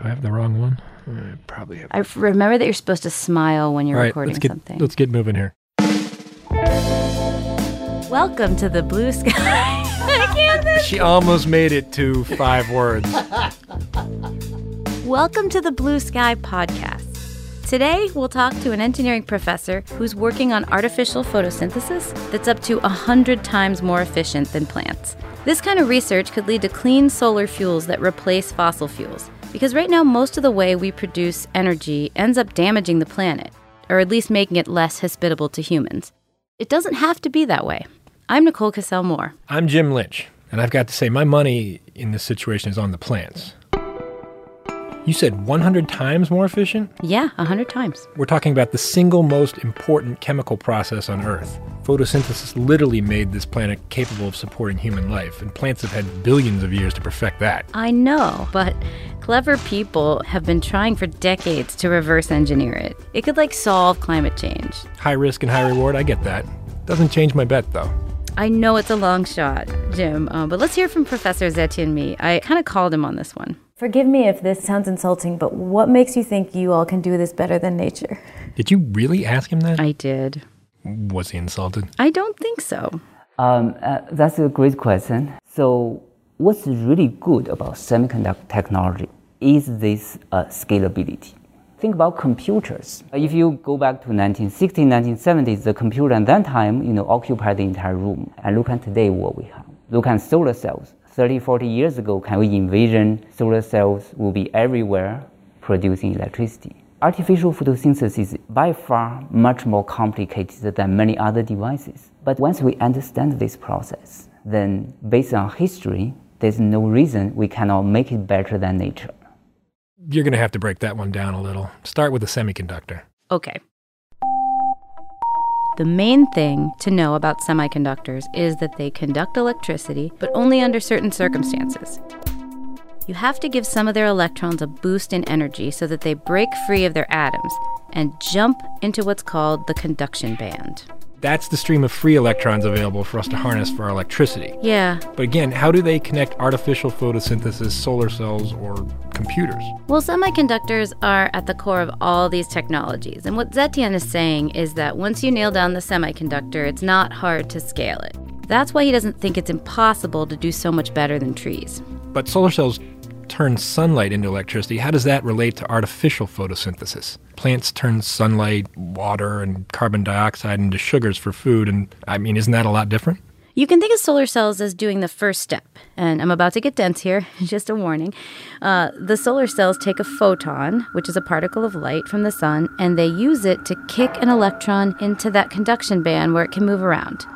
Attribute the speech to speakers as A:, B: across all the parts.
A: Do I have the wrong one? I probably have.
B: I f- remember that you're supposed to smile when you're
A: All right,
B: recording
A: let's get
B: something.
A: let's get moving here.
B: Welcome to the blue sky. I can't.
A: She almost made it to five words.
B: Welcome to the Blue Sky Podcast. Today, we'll talk to an engineering professor who's working on artificial photosynthesis that's up to 100 times more efficient than plants. This kind of research could lead to clean solar fuels that replace fossil fuels, because right now, most of the way we produce energy ends up damaging the planet, or at least making it less hospitable to humans. It doesn't have to be that way. I'm Nicole Casal Moore.
A: I'm Jim Lynch, and I've got to say my money in this situation is on the plants. You said 100 times more efficient?
B: Yeah, 100 times.
A: We're talking about the single most important chemical process on Earth. Photosynthesis literally made this planet capable of supporting human life, and plants have had billions of years to perfect that.
B: I know, but clever people have been trying for decades to reverse engineer it. It could like solve climate change.
A: High risk and high reward, I get that. Doesn't change my bet though.
B: I know it's a long shot, Jim, uh, but let's hear from Professor Zetian Mi. I kind of called him on this one.
C: Forgive me if this sounds insulting, but what makes you think you all can do this better than nature?
A: Did you really ask him that?
B: I did.
A: Was he insulted?
B: I don't think so.
D: Um, uh, that's a great question. So, what's really good about semiconductor technology is this uh, scalability. Think about computers. If you go back to 1960s, 1970s, the computer at that time, you know, occupied the entire room. And look at today what we have. Look at solar cells. 30, 40 years ago, can we envision solar cells will be everywhere producing electricity? Artificial photosynthesis is by far much more complicated than many other devices. But once we understand this process, then based on history, there's no reason we cannot make it better than nature.
A: You're going to have to break that one down a little. Start with the semiconductor.
B: Okay. The main thing to know about semiconductors is that they conduct electricity, but only under certain circumstances. You have to give some of their electrons a boost in energy so that they break free of their atoms and jump into what's called the conduction band.
A: That's the stream of free electrons available for us to harness for our electricity.
B: Yeah.
A: But again, how do they connect artificial photosynthesis, solar cells, or computers?
B: Well, semiconductors are at the core of all these technologies. And what Zetian is saying is that once you nail down the semiconductor, it's not hard to scale it. That's why he doesn't think it's impossible to do so much better than trees.
A: But solar cells turn sunlight into electricity. How does that relate to artificial photosynthesis? Plants turn sunlight, water, and carbon dioxide into sugars for food. And I mean, isn't that a lot different?
B: You can think of solar cells as doing the first step. And I'm about to get dense here, just a warning. Uh, the solar cells take a photon, which is a particle of light from the sun, and they use it to kick an electron into that conduction band where it can move around.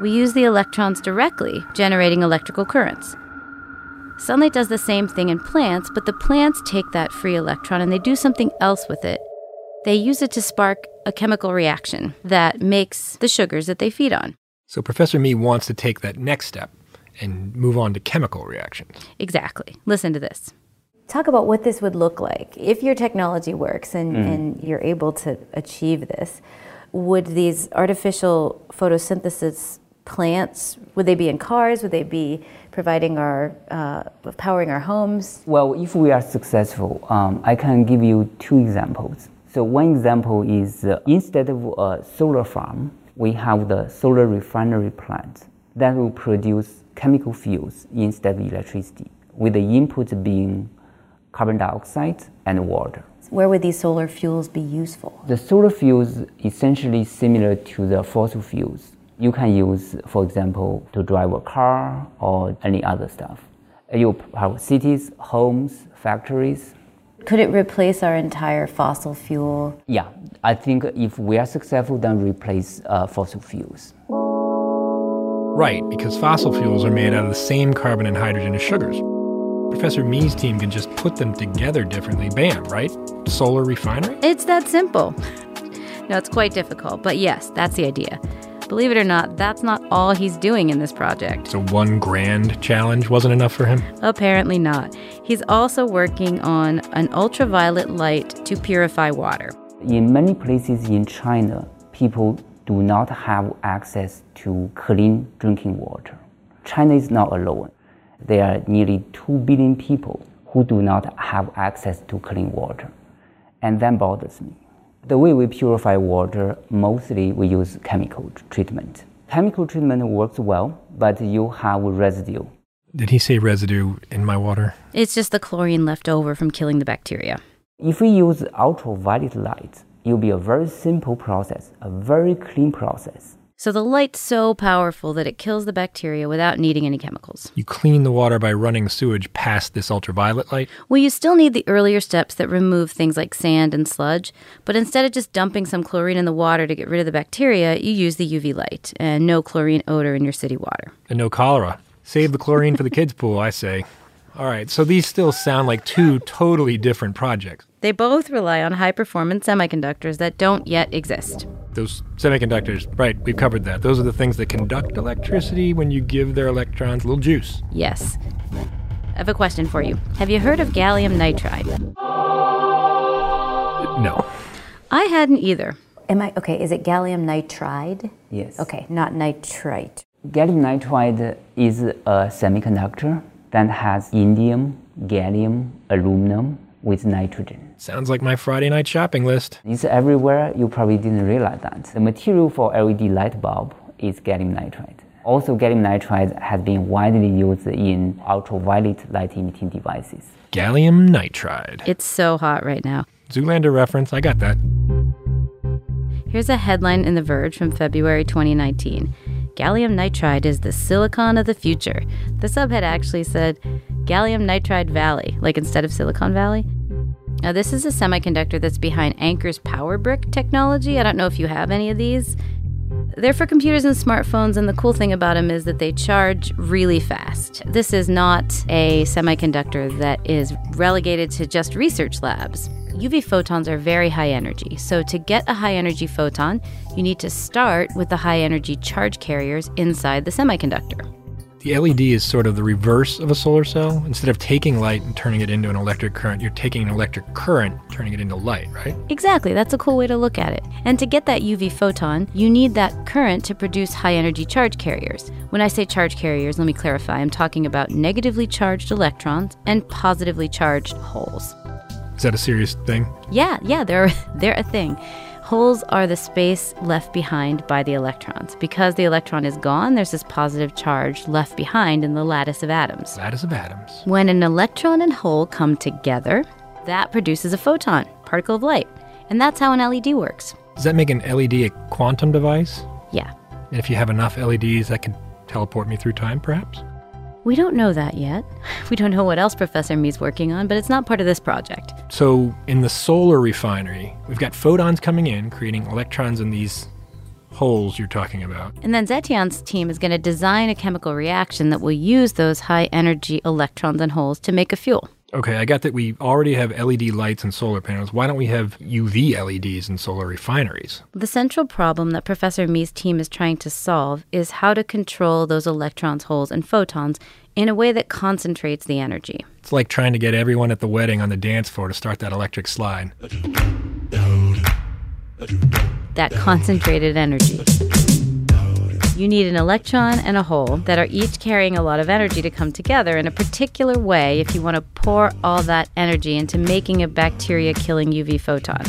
B: We use the electrons directly, generating electrical currents. Sunlight does the same thing in plants, but the plants take that free electron and they do something else with it. They use it to spark a chemical reaction that makes the sugars that they feed on.
A: So Professor Mi wants to take that next step and move on to chemical reactions.
B: Exactly. Listen to this.
C: Talk about what this would look like. If your technology works and, mm. and you're able to achieve this, would these artificial photosynthesis plants, would they be in cars? Would they be providing our, uh, powering our homes?
D: Well, if we are successful, um, I can give you two examples. So, one example is uh, instead of a solar farm, we have the solar refinery plant that will produce chemical fuels instead of electricity, with the input being carbon dioxide and water.
C: Where would these solar fuels be useful?
D: The solar fuels essentially similar to the fossil fuels. You can use, for example, to drive a car or any other stuff. You power cities, homes, factories.
C: Could it replace our entire fossil fuel?
D: Yeah, I think if we are successful, then replace uh, fossil fuels.
A: Right, because fossil fuels are made out of the same carbon and hydrogen as sugars. Professor Mi's team can just put them together differently. Bam, right? Solar refinery?
B: It's that simple. No, it's quite difficult, but yes, that's the idea. Believe it or not, that's not all he's doing in this project.
A: So one grand challenge wasn't enough for him?
B: Apparently not. He's also working on an ultraviolet light to purify water.
D: In many places in China, people do not have access to clean drinking water. China is not alone. There are nearly 2 billion people who do not have access to clean water. And that bothers me. The way we purify water, mostly we use chemical treatment. Chemical treatment works well, but you have residue.
A: Did he say residue in my water?
B: It's just the chlorine left over from killing the bacteria.
D: If we use ultraviolet light, it will be a very simple process, a very clean process.
B: So the light's so powerful that it kills the bacteria without needing any chemicals.
A: You clean the water by running sewage past this ultraviolet light?
B: Well, you still need the earlier steps that remove things like sand and sludge, but instead of just dumping some chlorine in the water to get rid of the bacteria, you use the UV light and no chlorine odor in your city water.
A: And no cholera. Save the chlorine for the kids' pool, I say. All right, so these still sound like two totally different projects.
B: They both rely on high performance semiconductors that don't yet exist.
A: Those semiconductors, right, we've covered that. Those are the things that conduct electricity when you give their electrons a little juice.
B: Yes. I have a question for you. Have you heard of gallium nitride?
A: No.
B: I hadn't either.
C: Am I okay? Is it gallium nitride?
D: Yes.
C: Okay, not nitrite.
D: Gallium nitride is a semiconductor that has indium, gallium, aluminum with nitrogen.
A: Sounds like my Friday night shopping list.
D: It's everywhere. You probably didn't realize that. The material for LED light bulb is gallium nitride. Also, gallium nitride has been widely used in ultraviolet light emitting devices.
A: Gallium nitride.
B: It's so hot right now.
A: Zoolander reference, I got that.
B: Here's a headline in The Verge from February 2019. Gallium nitride is the silicon of the future. The subhead actually said Gallium Nitride Valley, like instead of Silicon Valley. Now, this is a semiconductor that's behind Anker's power brick technology. I don't know if you have any of these. They're for computers and smartphones, and the cool thing about them is that they charge really fast. This is not a semiconductor that is relegated to just research labs. UV photons are very high energy, so to get a high energy photon, you need to start with the high energy charge carriers inside the semiconductor.
A: The LED is sort of the reverse of a solar cell. Instead of taking light and turning it into an electric current, you're taking an electric current, turning it into light, right?
B: Exactly, that's a cool way to look at it. And to get that UV photon, you need that current to produce high energy charge carriers. When I say charge carriers, let me clarify I'm talking about negatively charged electrons and positively charged holes.
A: Is that a serious thing?
B: Yeah, yeah, they're, they're a thing. Holes are the space left behind by the electrons. Because the electron is gone, there's this positive charge left behind in the lattice of atoms.
A: Lattice of atoms.
B: When an electron and hole come together, that produces a photon, particle of light. And that's how an LED works.
A: Does that make an LED a quantum device?
B: Yeah.
A: And if you have enough LEDs, that can teleport me through time, perhaps?
B: We don't know that yet. We don't know what else Professor Mi's working on, but it's not part of this project.
A: So, in the solar refinery, we've got photons coming in, creating electrons in these holes you're talking about.
B: And then Zetian's team is going to design a chemical reaction that will use those high energy electrons and holes to make a fuel.
A: Okay, I got that we already have LED lights and solar panels. Why don't we have UV LEDs in solar refineries?
B: The central problem that Professor Mi's team is trying to solve is how to control those electrons, holes, and photons in a way that concentrates the energy.
A: It's like trying to get everyone at the wedding on the dance floor to start that electric slide.
B: That concentrated energy. You need an electron and a hole that are each carrying a lot of energy to come together in a particular way if you want to pour all that energy into making a bacteria killing UV photon.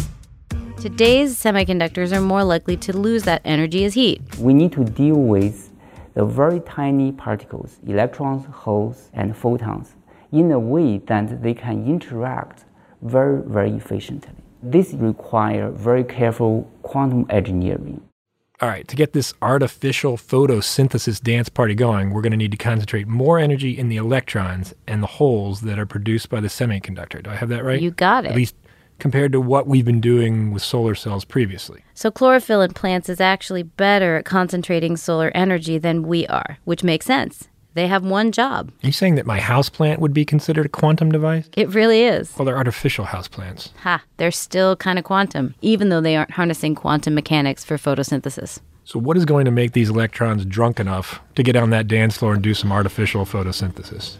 B: Today's semiconductors are more likely to lose that energy as heat.
D: We need to deal with the very tiny particles, electrons, holes, and photons, in a way that they can interact very, very efficiently. This requires very careful quantum engineering.
A: All right, to get this artificial photosynthesis dance party going, we're going to need to concentrate more energy in the electrons and the holes that are produced by the semiconductor. Do I have that right?
B: You got it.
A: At least compared to what we've been doing with solar cells previously.
B: So, chlorophyll in plants is actually better at concentrating solar energy than we are, which makes sense. They have one job.
A: Are you saying that my houseplant would be considered a quantum device?
B: It really is.
A: Well, they're artificial houseplants.
B: Ha, they're still kind of quantum, even though they aren't harnessing quantum mechanics for photosynthesis.
A: So, what is going to make these electrons drunk enough to get on that dance floor and do some artificial photosynthesis?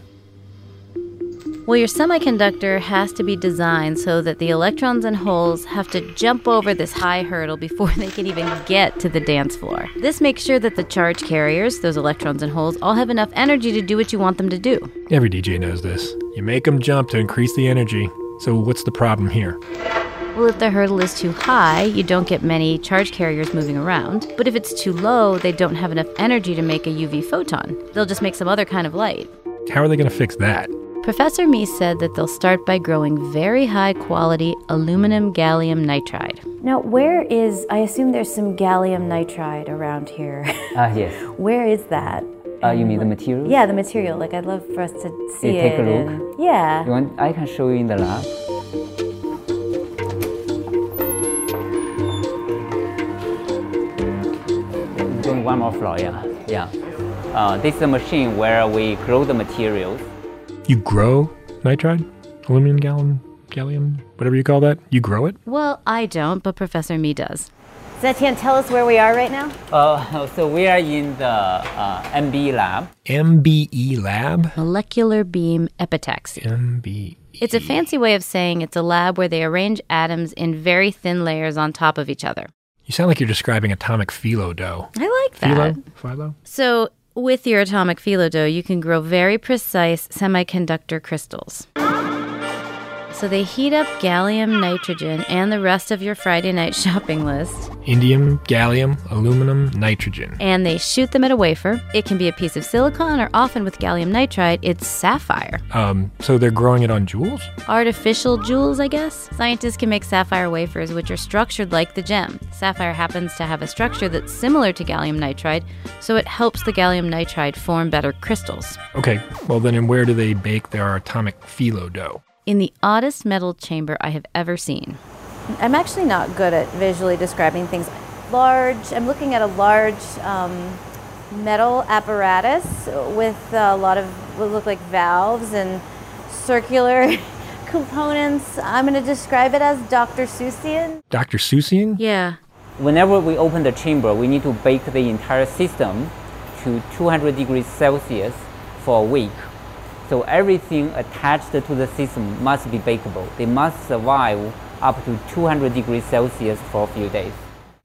B: Well, your semiconductor has to be designed so that the electrons and holes have to jump over this high hurdle before they can even get to the dance floor. This makes sure that the charge carriers, those electrons and holes, all have enough energy to do what you want them to do.
A: Every DJ knows this. You make them jump to increase the energy. So, what's the problem here?
B: Well, if the hurdle is too high, you don't get many charge carriers moving around. But if it's too low, they don't have enough energy to make a UV photon. They'll just make some other kind of light.
A: How are they going to fix that?
B: Professor Mi said that they'll start by growing very high quality aluminum gallium nitride.
C: Now, where is, I assume there's some gallium nitride around here.
D: Ah, yes.
C: where is that?
D: Uh, you mean the material?
C: Yeah, the material. Like, I'd love for us to see
D: You
C: it.
D: take a look?
C: and- yeah.
D: You want, I can show you in the lab. Doing one more floor, yeah. Yeah. Uh, this is a machine where we grow the materials.
A: You grow nitride? Aluminum, gallium, gallium, whatever you call that? You grow it?
B: Well, I don't, but Professor Mi does.
C: Zetian, tell us where we are right now.
D: Uh, so we are in the uh, MB lab.
A: MBE Lab?
B: Molecular beam epitaxy.
A: MBE.
B: It's a fancy way of saying it's a lab where they arrange atoms in very thin layers on top of each other.
A: You sound like you're describing atomic phyllo dough.
B: I like that.
A: Phyllo? Philo?
B: So, with your atomic phyllo dough, you can grow very precise semiconductor crystals. So they heat up gallium, nitrogen, and the rest of your Friday night shopping list,
A: Indium, gallium, aluminum, nitrogen.
B: and they shoot them at a wafer. It can be a piece of silicon, or often with gallium nitride, it's sapphire.
A: Um, so they're growing it on jewels?
B: Artificial jewels, I guess. Scientists can make sapphire wafers, which are structured like the gem. Sapphire happens to have a structure that's similar to gallium nitride, so it helps the gallium nitride form better crystals.
A: Okay, well then and where do they bake their atomic phyllo dough?
B: In the oddest metal chamber I have ever seen.
C: I'm actually not good at visually describing things. Large, I'm looking at a large um, metal apparatus with a lot of what look like valves and circular components. I'm going to describe it as Dr. Seussian.
A: Dr. Seussian?
B: Yeah.
D: Whenever we open the chamber, we need to bake the entire system to 200 degrees Celsius for a week. So everything attached to the system must be bakeable. They must survive up to 200 degrees Celsius for a few days.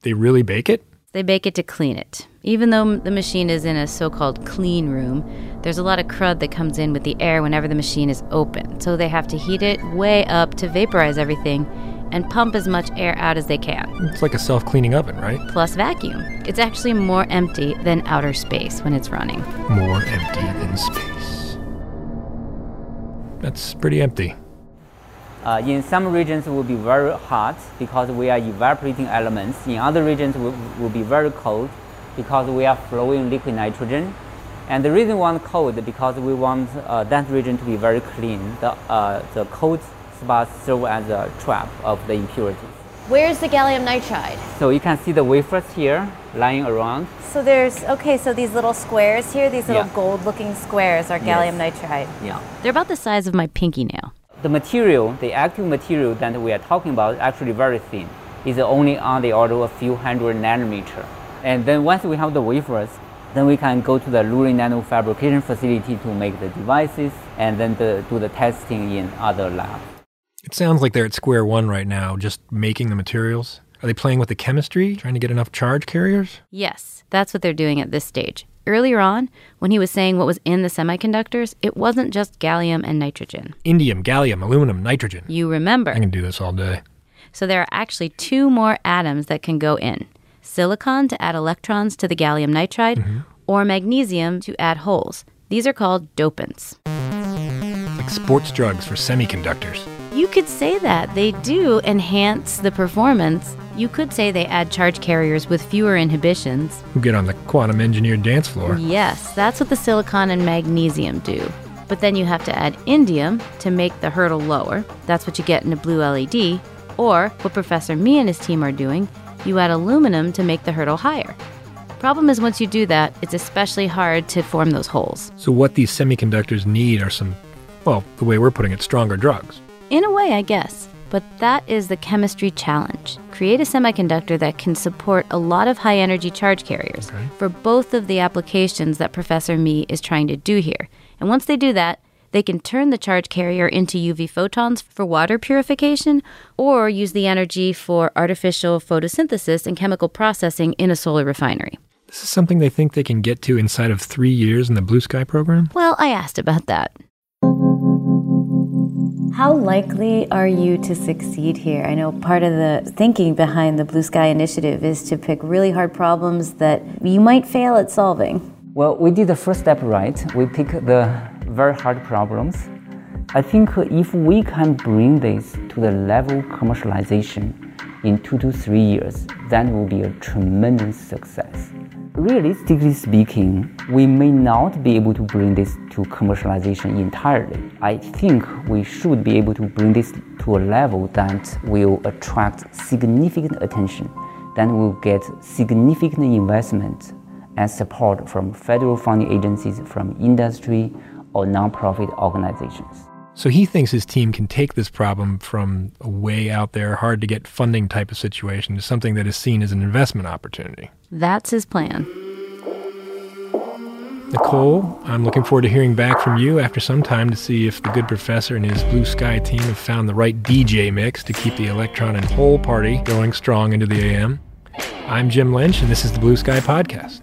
A: They really bake it?
B: They bake it to clean it. Even though the machine is in a so called clean room, there's a lot of crud that comes in with the air whenever the machine is open. So they have to heat it way up to vaporize everything and pump as much air out as they can,
A: It's like a self cleaning oven, right?
B: plus vacuum. It's actually more empty than outer space when it's running.
A: More empty than space. That's pretty empty.
D: Uh, in some regions, it will be very hot because we are evaporating elements. In other regions, will will be very cold because we are flowing liquid nitrogen. And the reason we want cold because we want uh, that region to be very clean. The, uh, the cold spots serve as a trap of the impurities.
C: Where's the gallium nitride?
D: So you can see the wafers here lying around.
C: So there's, okay, so these little squares here, these little
D: Yeah.
C: gold looking squares are gallium
D: Yes.
C: nitride.
D: Yeah.
B: They're about the size of my pinky nail.
D: The material, the active material that we are talking about, is actually very thin. It's only on the order of a few hundred nanometer. And then once we have the wafers, then we can go to the Lurie Nano fabrication facility to make the devices and then the, do the testing in other labs.
A: It sounds like they're at square one right now, just making the materials. Are they playing with the chemistry, trying to get enough charge carriers?
B: Yes, that's what they're doing at this stage. Earlier on, when he was saying what was in the semiconductors, it wasn't just gallium and nitrogen.
A: Indium, gallium, aluminum, nitrogen.
B: You remember.
A: I can do this all day.
B: So there are actually two more atoms that can go in silicon to add electrons to the gallium nitride, mm-hmm. or magnesium to add holes. These are called dopants.
A: Like sports drugs for semiconductors.
B: You could say that. They do enhance the performance. You could say they add charge carriers with fewer inhibitions.
A: Who get on the quantum engineered dance floor.
B: Yes, that's what the silicon and magnesium do. But then you have to add indium to make the hurdle lower. That's what you get in a blue LED. Or what Professor Mi and his team are doing, you add aluminum to make the hurdle higher. Problem is, once you do that, it's especially hard to form those holes.
A: So, what these semiconductors need are some, well, the way we're putting it, stronger drugs.
B: In a way, I guess. But that is the chemistry challenge. Create a semiconductor that can support a lot of high energy charge carriers
A: Okay.
B: for both of the applications that Professor Mi is trying to do here. And once they do that, They can turn the charge carrier into UV photons for water purification or use the energy for artificial photosynthesis and chemical processing in a solar refinery.
A: This is something they think they can get to inside of three years in the Blue Sky program?
B: Well, I asked about that.
C: How likely are you to succeed here? I know part of the thinking behind the Blue Sky Initiative is to pick really hard problems that you might fail at solving.
D: Well, we did the first step right. We picked the very hard problems. I think if we can bring this to the level commercialization in two to three years, that will be a tremendous success. Realistically speaking, we may not be able to bring this to commercialization entirely. I think we should be able to bring this to a level that will attract significant attention, that will get significant investment and support from federal funding agencies, from industry, or nonprofit organizations.
A: So he thinks his team can take this problem from a way out there, hard to get funding type of situation to something that is seen as an investment opportunity.
B: That's his plan.
A: Nicole, I'm looking forward to hearing back from you after some time to see if the good professor and his Blue Sky team have found the right DJ mix to keep the electron and hole party going strong into the AM. I'm Jim Lynch, and this is the Blue Sky Podcast.